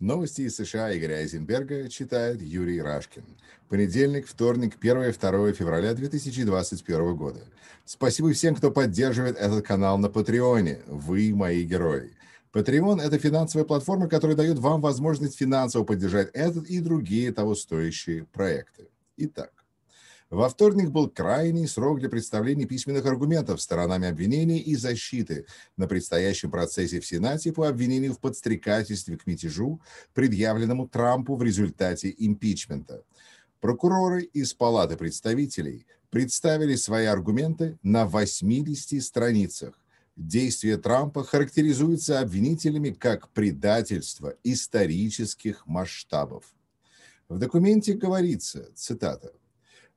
Новости из США Игоря Айзенберга читает Юрий Рашкин. Понедельник, вторник, 1 и 2 февраля 2021 года. Спасибо всем, кто поддерживает этот канал на Патреоне. Вы мои герои. Patreon – это финансовая платформа, которая дает вам возможность финансово поддержать этот и другие того стоящие проекты. Итак, во вторник был крайний срок для представления письменных аргументов сторонами обвинения и защиты на предстоящем процессе в Сенате по обвинению в подстрекательстве к мятежу, предъявленному Трампу в результате импичмента. Прокуроры из Палаты представителей представили свои аргументы на 80 страницах. Действия Трампа характеризуются обвинителями как предательство исторических масштабов. В документе говорится, цитата,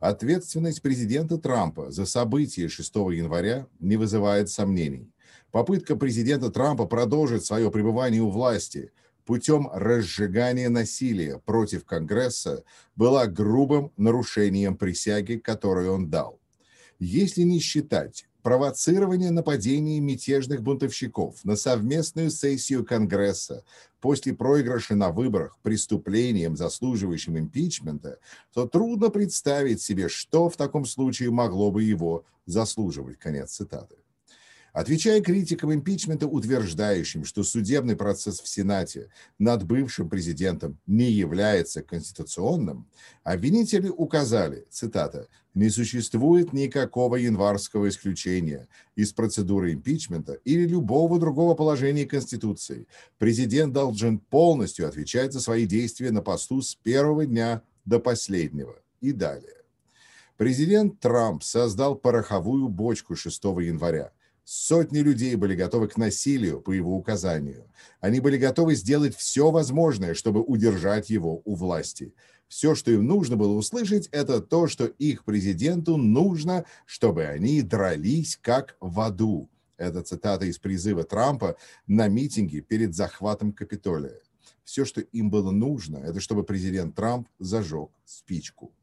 Ответственность президента Трампа за события 6 января не вызывает сомнений. Попытка президента Трампа продолжить свое пребывание у власти путем разжигания насилия против Конгресса была грубым нарушением присяги, которую он дал. Если не считать провоцирование нападений мятежных бунтовщиков на совместную сессию Конгресса после проигрыша на выборах преступлением, заслуживающим импичмента, то трудно представить себе, что в таком случае могло бы его заслуживать. Конец цитаты. Отвечая критикам импичмента, утверждающим, что судебный процесс в Сенате над бывшим президентом не является конституционным, обвинители указали, цитата, «не существует никакого январского исключения из процедуры импичмента или любого другого положения Конституции. Президент должен полностью отвечать за свои действия на посту с первого дня до последнего». И далее. Президент Трамп создал пороховую бочку 6 января – Сотни людей были готовы к насилию по его указанию. Они были готовы сделать все возможное, чтобы удержать его у власти. Все, что им нужно было услышать, это то, что их президенту нужно, чтобы они дрались как в аду. Это цитата из призыва Трампа на митинге перед захватом Капитолия. Все, что им было нужно, это чтобы президент Трамп зажег спичку.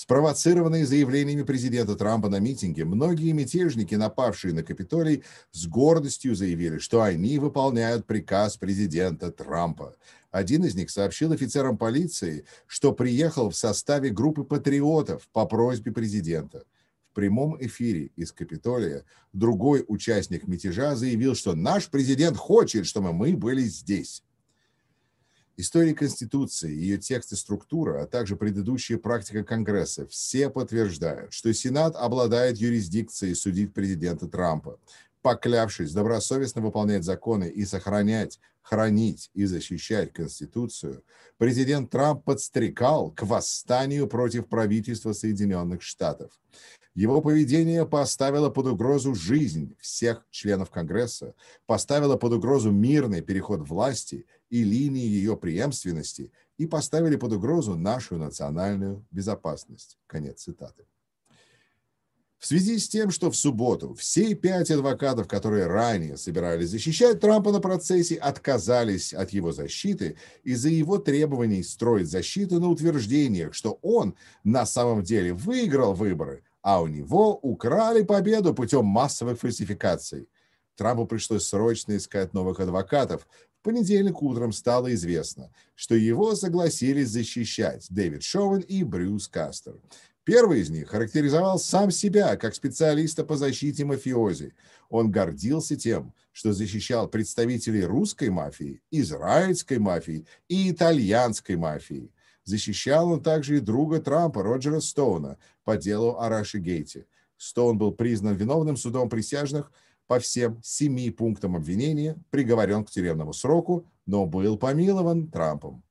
Спровоцированные заявлениями президента Трампа на митинге, многие мятежники, напавшие на Капитолий, с гордостью заявили, что они выполняют приказ президента Трампа. Один из них сообщил офицерам полиции, что приехал в составе группы патриотов по просьбе президента. В прямом эфире из Капитолия другой участник мятежа заявил, что наш президент хочет, чтобы мы были здесь. История Конституции, ее текст и структура, а также предыдущая практика Конгресса все подтверждают, что Сенат обладает юрисдикцией судить президента Трампа, поклявшись добросовестно выполнять законы и сохранять, хранить и защищать Конституцию, президент Трамп подстрекал к восстанию против правительства Соединенных Штатов. Его поведение поставило под угрозу жизнь всех членов Конгресса, поставило под угрозу мирный переход власти и линии ее преемственности и поставили под угрозу нашу национальную безопасность. Конец цитаты. В связи с тем, что в субботу все пять адвокатов, которые ранее собирались защищать Трампа на процессе, отказались от его защиты из-за его требований строить защиту на утверждениях, что он на самом деле выиграл выборы, а у него украли победу путем массовых фальсификаций. Трампу пришлось срочно искать новых адвокатов. В понедельник утром стало известно, что его согласились защищать Дэвид Шоуэн и Брюс Кастер. Первый из них характеризовал сам себя как специалиста по защите мафиози. Он гордился тем, что защищал представителей русской мафии, израильской мафии и итальянской мафии. Защищал он также и друга Трампа, Роджера Стоуна, по делу о Раши Гейте. Стоун был признан виновным судом присяжных по всем семи пунктам обвинения, приговорен к тюремному сроку, но был помилован Трампом.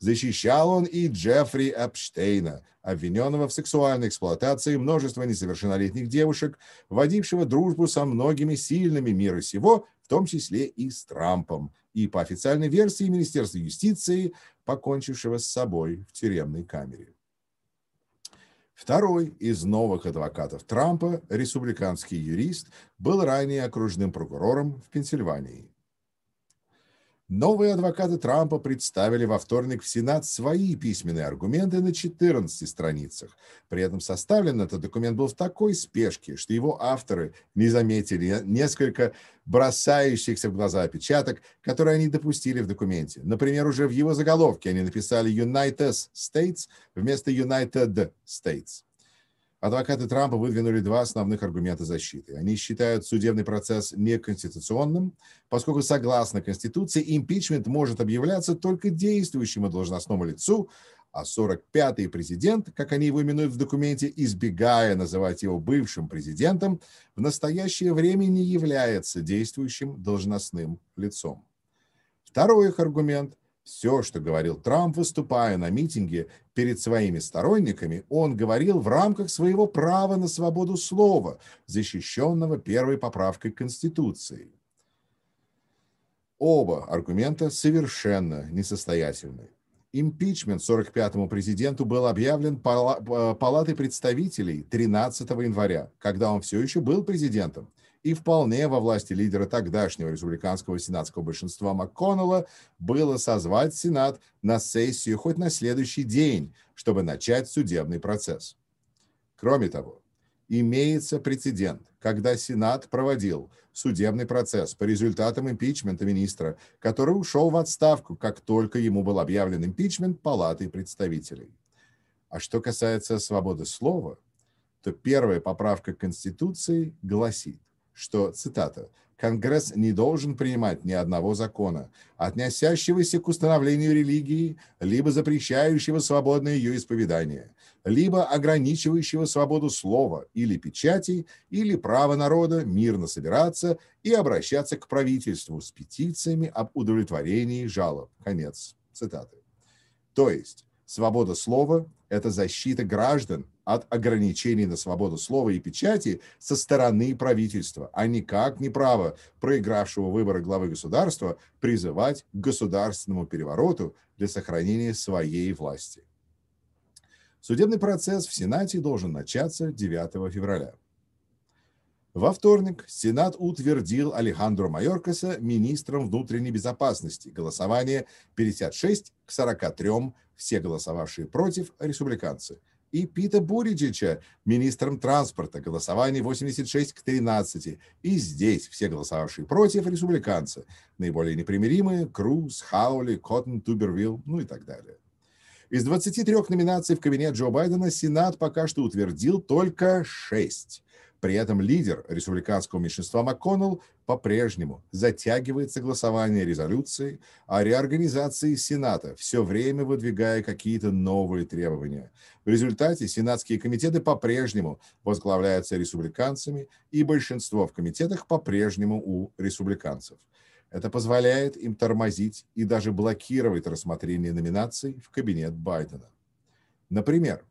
Защищал он и Джеффри Эпштейна, обвиненного в сексуальной эксплуатации множества несовершеннолетних девушек, водившего дружбу со многими сильными мира сего, в том числе и с Трампом, и по официальной версии Министерства юстиции, покончившего с собой в тюремной камере. Второй из новых адвокатов Трампа, республиканский юрист, был ранее окружным прокурором в Пенсильвании. Новые адвокаты Трампа представили во вторник в Сенат свои письменные аргументы на 14 страницах. При этом составлен этот документ был в такой спешке, что его авторы не заметили несколько бросающихся в глаза опечаток, которые они допустили в документе. Например, уже в его заголовке они написали United States вместо United States. Адвокаты Трампа выдвинули два основных аргумента защиты. Они считают судебный процесс неконституционным, поскольку, согласно Конституции, импичмент может объявляться только действующему должностному лицу, а 45-й президент, как они его именуют в документе, избегая называть его бывшим президентом, в настоящее время не является действующим должностным лицом. Второй их аргумент – все, что говорил Трамп, выступая на митинге перед своими сторонниками, он говорил в рамках своего права на свободу слова, защищенного первой поправкой Конституции. Оба аргумента совершенно несостоятельны. Импичмент 45-му президенту был объявлен Палатой представителей 13 января, когда он все еще был президентом и вполне во власти лидера тогдашнего республиканского сенатского большинства МакКоннелла было созвать Сенат на сессию хоть на следующий день, чтобы начать судебный процесс. Кроме того, имеется прецедент, когда Сенат проводил судебный процесс по результатам импичмента министра, который ушел в отставку, как только ему был объявлен импичмент Палатой представителей. А что касается свободы слова, то первая поправка Конституции гласит, что, цитата, Конгресс не должен принимать ни одного закона, относящегося к установлению религии, либо запрещающего свободное ее исповедание, либо ограничивающего свободу слова или печати, или право народа мирно собираться и обращаться к правительству с петициями об удовлетворении жалоб. Конец цитаты. То есть, свобода слова – это защита граждан от ограничений на свободу слова и печати со стороны правительства, а никак не право проигравшего выборы главы государства призывать к государственному перевороту для сохранения своей власти. Судебный процесс в Сенате должен начаться 9 февраля. Во вторник Сенат утвердил Алехандро Майоркаса министром внутренней безопасности. Голосование 56 к 43, все голосовавшие против – республиканцы – и Пита Буриджича министром транспорта. Голосование 86 к 13. И здесь все голосовавшие против республиканцы. Наиболее непримиримые – Круз, Хаули, Коттон, Тубервилл, ну и так далее. Из 23 номинаций в кабинет Джо Байдена Сенат пока что утвердил только 6. При этом лидер республиканского меньшинства МакКоннелл по-прежнему затягивает согласование резолюции о реорганизации Сената, все время выдвигая какие-то новые требования. В результате сенатские комитеты по-прежнему возглавляются республиканцами, и большинство в комитетах по-прежнему у республиканцев. Это позволяет им тормозить и даже блокировать рассмотрение номинаций в кабинет Байдена. Например,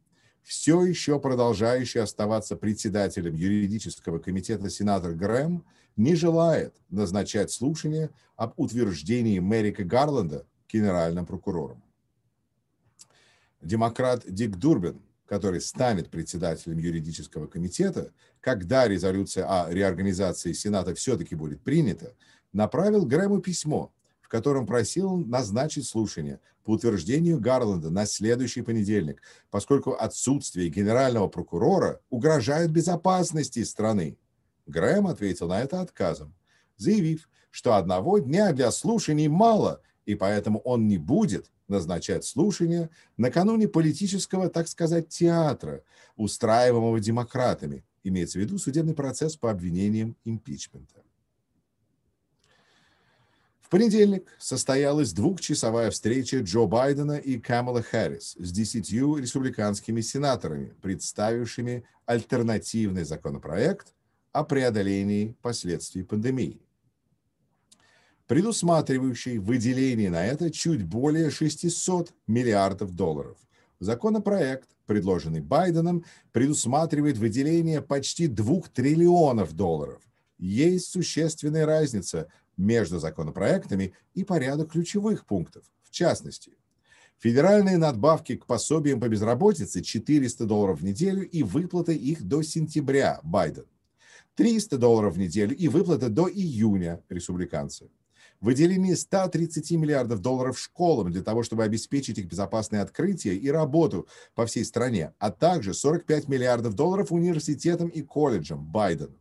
все еще продолжающий оставаться председателем юридического комитета сенатор Грэм не желает назначать слушание об утверждении Мэрика Гарланда генеральным прокурором. Демократ Дик Дурбин, который станет председателем юридического комитета, когда резолюция о реорганизации Сената все-таки будет принята, направил Грэму письмо, в котором просил назначить слушание по утверждению Гарланда на следующий понедельник, поскольку отсутствие генерального прокурора угрожает безопасности страны. Грэм ответил на это отказом, заявив, что одного дня для слушаний мало, и поэтому он не будет назначать слушания накануне политического, так сказать, театра, устраиваемого демократами, имеется в виду судебный процесс по обвинениям импичмента. В понедельник состоялась двухчасовая встреча Джо Байдена и Камала Харрис с десятью республиканскими сенаторами, представившими альтернативный законопроект о преодолении последствий пандемии, предусматривающий выделение на это чуть более 600 миллиардов долларов. Законопроект, предложенный Байденом, предусматривает выделение почти 2 триллионов долларов. Есть существенная разница между законопроектами и порядок ключевых пунктов. В частности, федеральные надбавки к пособиям по безработице 400 долларов в неделю и выплата их до сентября Байден. 300 долларов в неделю и выплата до июня республиканцы. выделение 130 миллиардов долларов школам для того, чтобы обеспечить их безопасное открытие и работу по всей стране, а также 45 миллиардов долларов университетам и колледжам Байден.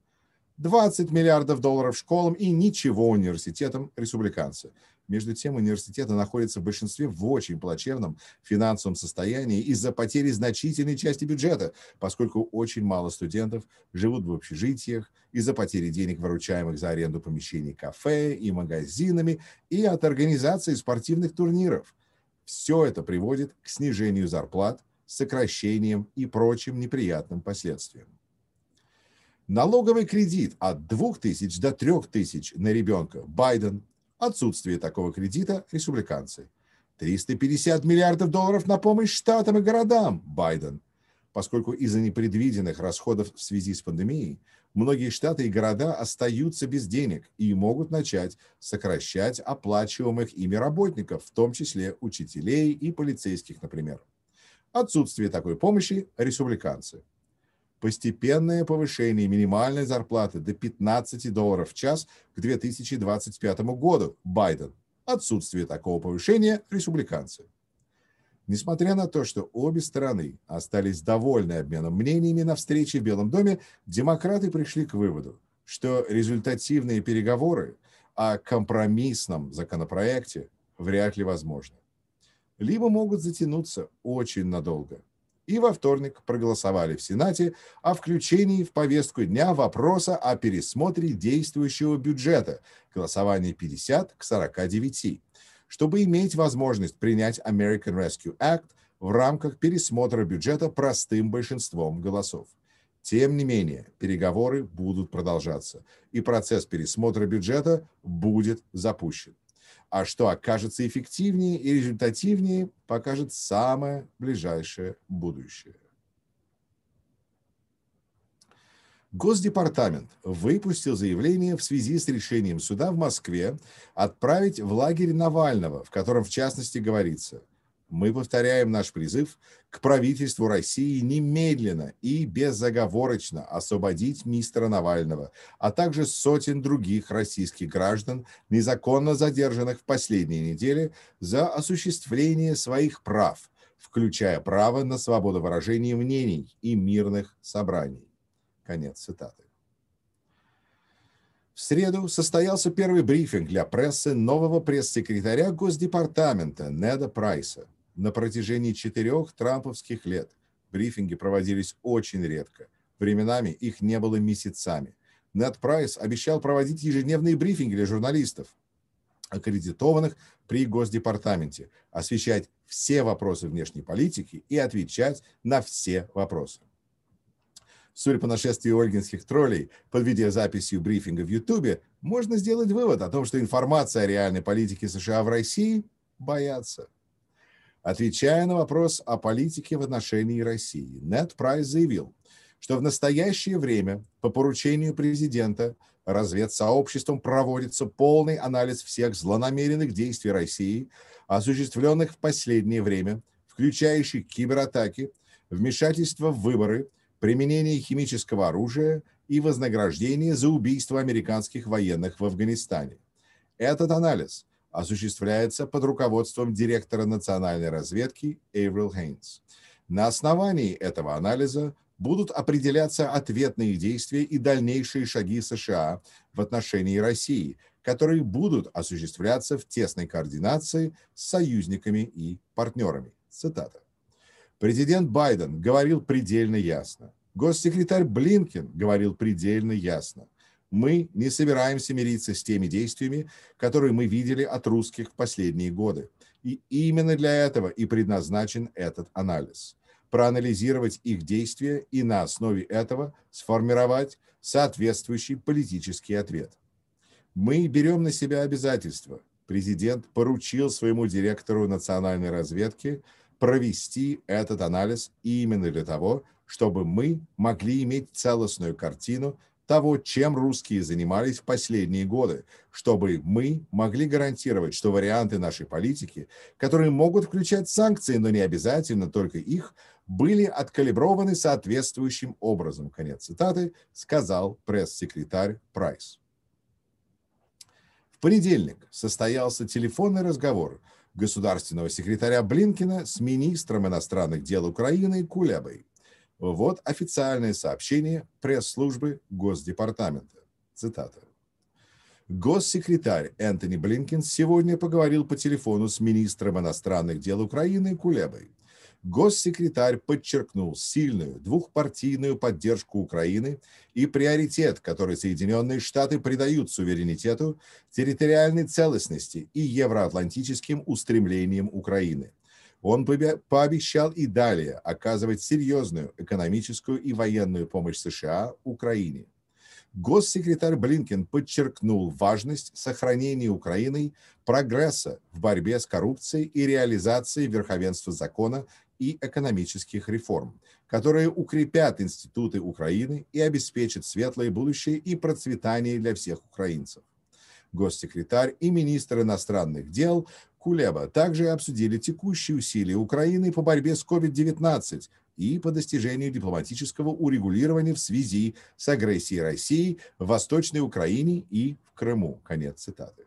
20 миллиардов долларов школам и ничего университетам республиканцы. Между тем, университеты находятся в большинстве в очень плачевном финансовом состоянии из-за потери значительной части бюджета, поскольку очень мало студентов живут в общежитиях, из-за потери денег, выручаемых за аренду помещений кафе и магазинами, и от организации спортивных турниров. Все это приводит к снижению зарплат, сокращениям и прочим неприятным последствиям. Налоговый кредит от 2000 до 3000 на ребенка Байден Отсутствие такого кредита – республиканцы. 350 миллиардов долларов на помощь штатам и городам – Байден. Поскольку из-за непредвиденных расходов в связи с пандемией многие штаты и города остаются без денег и могут начать сокращать оплачиваемых ими работников, в том числе учителей и полицейских, например. Отсутствие такой помощи – республиканцы – постепенное повышение минимальной зарплаты до 15 долларов в час к 2025 году Байден. Отсутствие такого повышения республиканцы. Несмотря на то, что обе стороны остались довольны обменом мнениями на встрече в Белом доме, демократы пришли к выводу, что результативные переговоры о компромиссном законопроекте вряд ли возможны. Либо могут затянуться очень надолго – и во вторник проголосовали в Сенате о включении в повестку дня вопроса о пересмотре действующего бюджета, голосование 50 к 49, чтобы иметь возможность принять American Rescue Act в рамках пересмотра бюджета простым большинством голосов. Тем не менее, переговоры будут продолжаться, и процесс пересмотра бюджета будет запущен. А что окажется эффективнее и результативнее, покажет самое ближайшее будущее. Госдепартамент выпустил заявление в связи с решением суда в Москве отправить в лагерь Навального, в котором в частности говорится – мы повторяем наш призыв к правительству России немедленно и безоговорочно освободить мистера Навального, а также сотен других российских граждан, незаконно задержанных в последние недели за осуществление своих прав, включая право на свободу выражения мнений и мирных собраний. Конец цитаты. В среду состоялся первый брифинг для прессы нового пресс-секретаря Госдепартамента Неда Прайса – на протяжении четырех трамповских лет брифинги проводились очень редко. Временами их не было месяцами. Нед Прайс обещал проводить ежедневные брифинги для журналистов, аккредитованных при Госдепартаменте, освещать все вопросы внешней политики и отвечать на все вопросы. Судя по нашествию ольгинских троллей под видеозаписью брифинга в Ютубе, можно сделать вывод о том, что информация о реальной политике США в России боятся. Отвечая на вопрос о политике в отношении России, Нед Прайс заявил, что в настоящее время по поручению президента разведсообществом проводится полный анализ всех злонамеренных действий России, осуществленных в последнее время, включающих кибератаки, вмешательство в выборы, применение химического оружия и вознаграждение за убийство американских военных в Афганистане. Этот анализ – осуществляется под руководством директора национальной разведки Эйврил Хейнс. На основании этого анализа будут определяться ответные действия и дальнейшие шаги США в отношении России, которые будут осуществляться в тесной координации с союзниками и партнерами. Цитата. Президент Байден говорил предельно ясно. Госсекретарь Блинкен говорил предельно ясно мы не собираемся мириться с теми действиями, которые мы видели от русских в последние годы. И именно для этого и предназначен этот анализ. Проанализировать их действия и на основе этого сформировать соответствующий политический ответ. Мы берем на себя обязательства. Президент поручил своему директору национальной разведки провести этот анализ именно для того, чтобы мы могли иметь целостную картину того, чем русские занимались в последние годы, чтобы мы могли гарантировать, что варианты нашей политики, которые могут включать санкции, но не обязательно только их, были откалиброваны соответствующим образом. Конец цитаты, сказал пресс-секретарь Прайс. В понедельник состоялся телефонный разговор государственного секретаря Блинкина с министром иностранных дел Украины Кулебой. Вот официальное сообщение пресс-службы Госдепартамента. Цитата. Госсекретарь Энтони Блинкин сегодня поговорил по телефону с министром иностранных дел Украины Кулебой. Госсекретарь подчеркнул сильную двухпартийную поддержку Украины и приоритет, который Соединенные Штаты придают суверенитету, территориальной целостности и евроатлантическим устремлениям Украины. Он пообещал и далее оказывать серьезную экономическую и военную помощь США Украине. Госсекретарь Блинкен подчеркнул важность сохранения Украиной прогресса в борьбе с коррупцией и реализацией верховенства закона и экономических реформ, которые укрепят институты Украины и обеспечат светлое будущее и процветание для всех украинцев. Госсекретарь и министр иностранных дел Кулеба также обсудили текущие усилия Украины по борьбе с COVID-19 и по достижению дипломатического урегулирования в связи с агрессией России в Восточной Украине и в Крыму. Конец цитаты.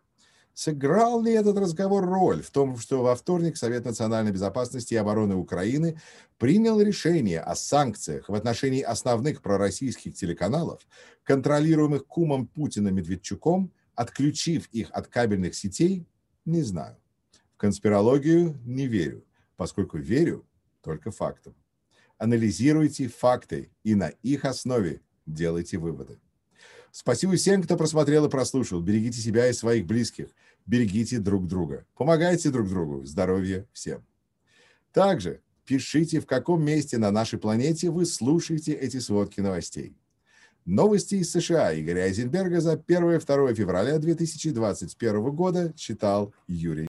Сыграл ли этот разговор роль в том, что во вторник Совет национальной безопасности и обороны Украины принял решение о санкциях в отношении основных пророссийских телеканалов, контролируемых кумом Путина Медведчуком, отключив их от кабельных сетей, не знаю. В конспирологию не верю, поскольку верю только фактам. Анализируйте факты и на их основе делайте выводы. Спасибо всем, кто просмотрел и прослушал. Берегите себя и своих близких. Берегите друг друга. Помогайте друг другу. Здоровья всем. Также пишите, в каком месте на нашей планете вы слушаете эти сводки новостей. Новости из США Игоря Айзенберга за 1-2 февраля 2021 года читал Юрий